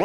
I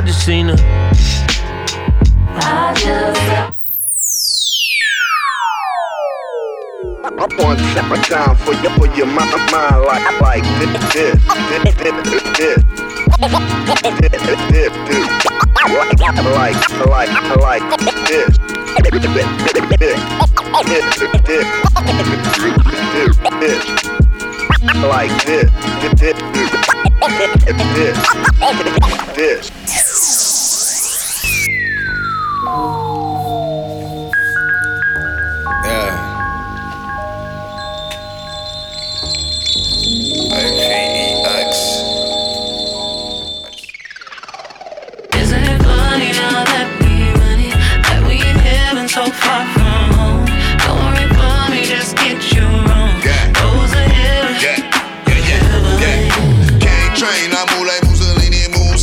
just seen her. I just. I'm on separate time for you, for your mind, mind like, like this, this, this, this, this, this, this, this, this like, like, like this. Like this. This. This. so far from home. Don't worry me, just get Those are train, I move like Mussolini, move.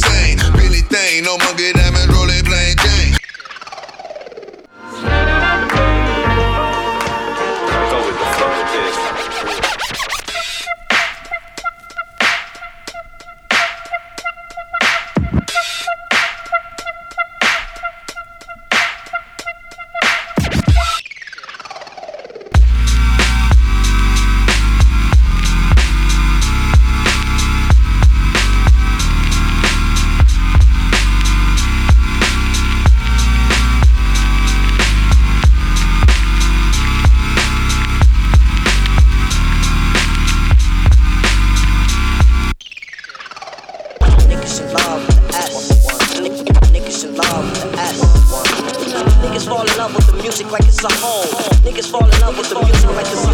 Billy Thane, no monkey diamond, rolling plain. fall in love with the music like it's a home. Niggas fall in love with the music like it's a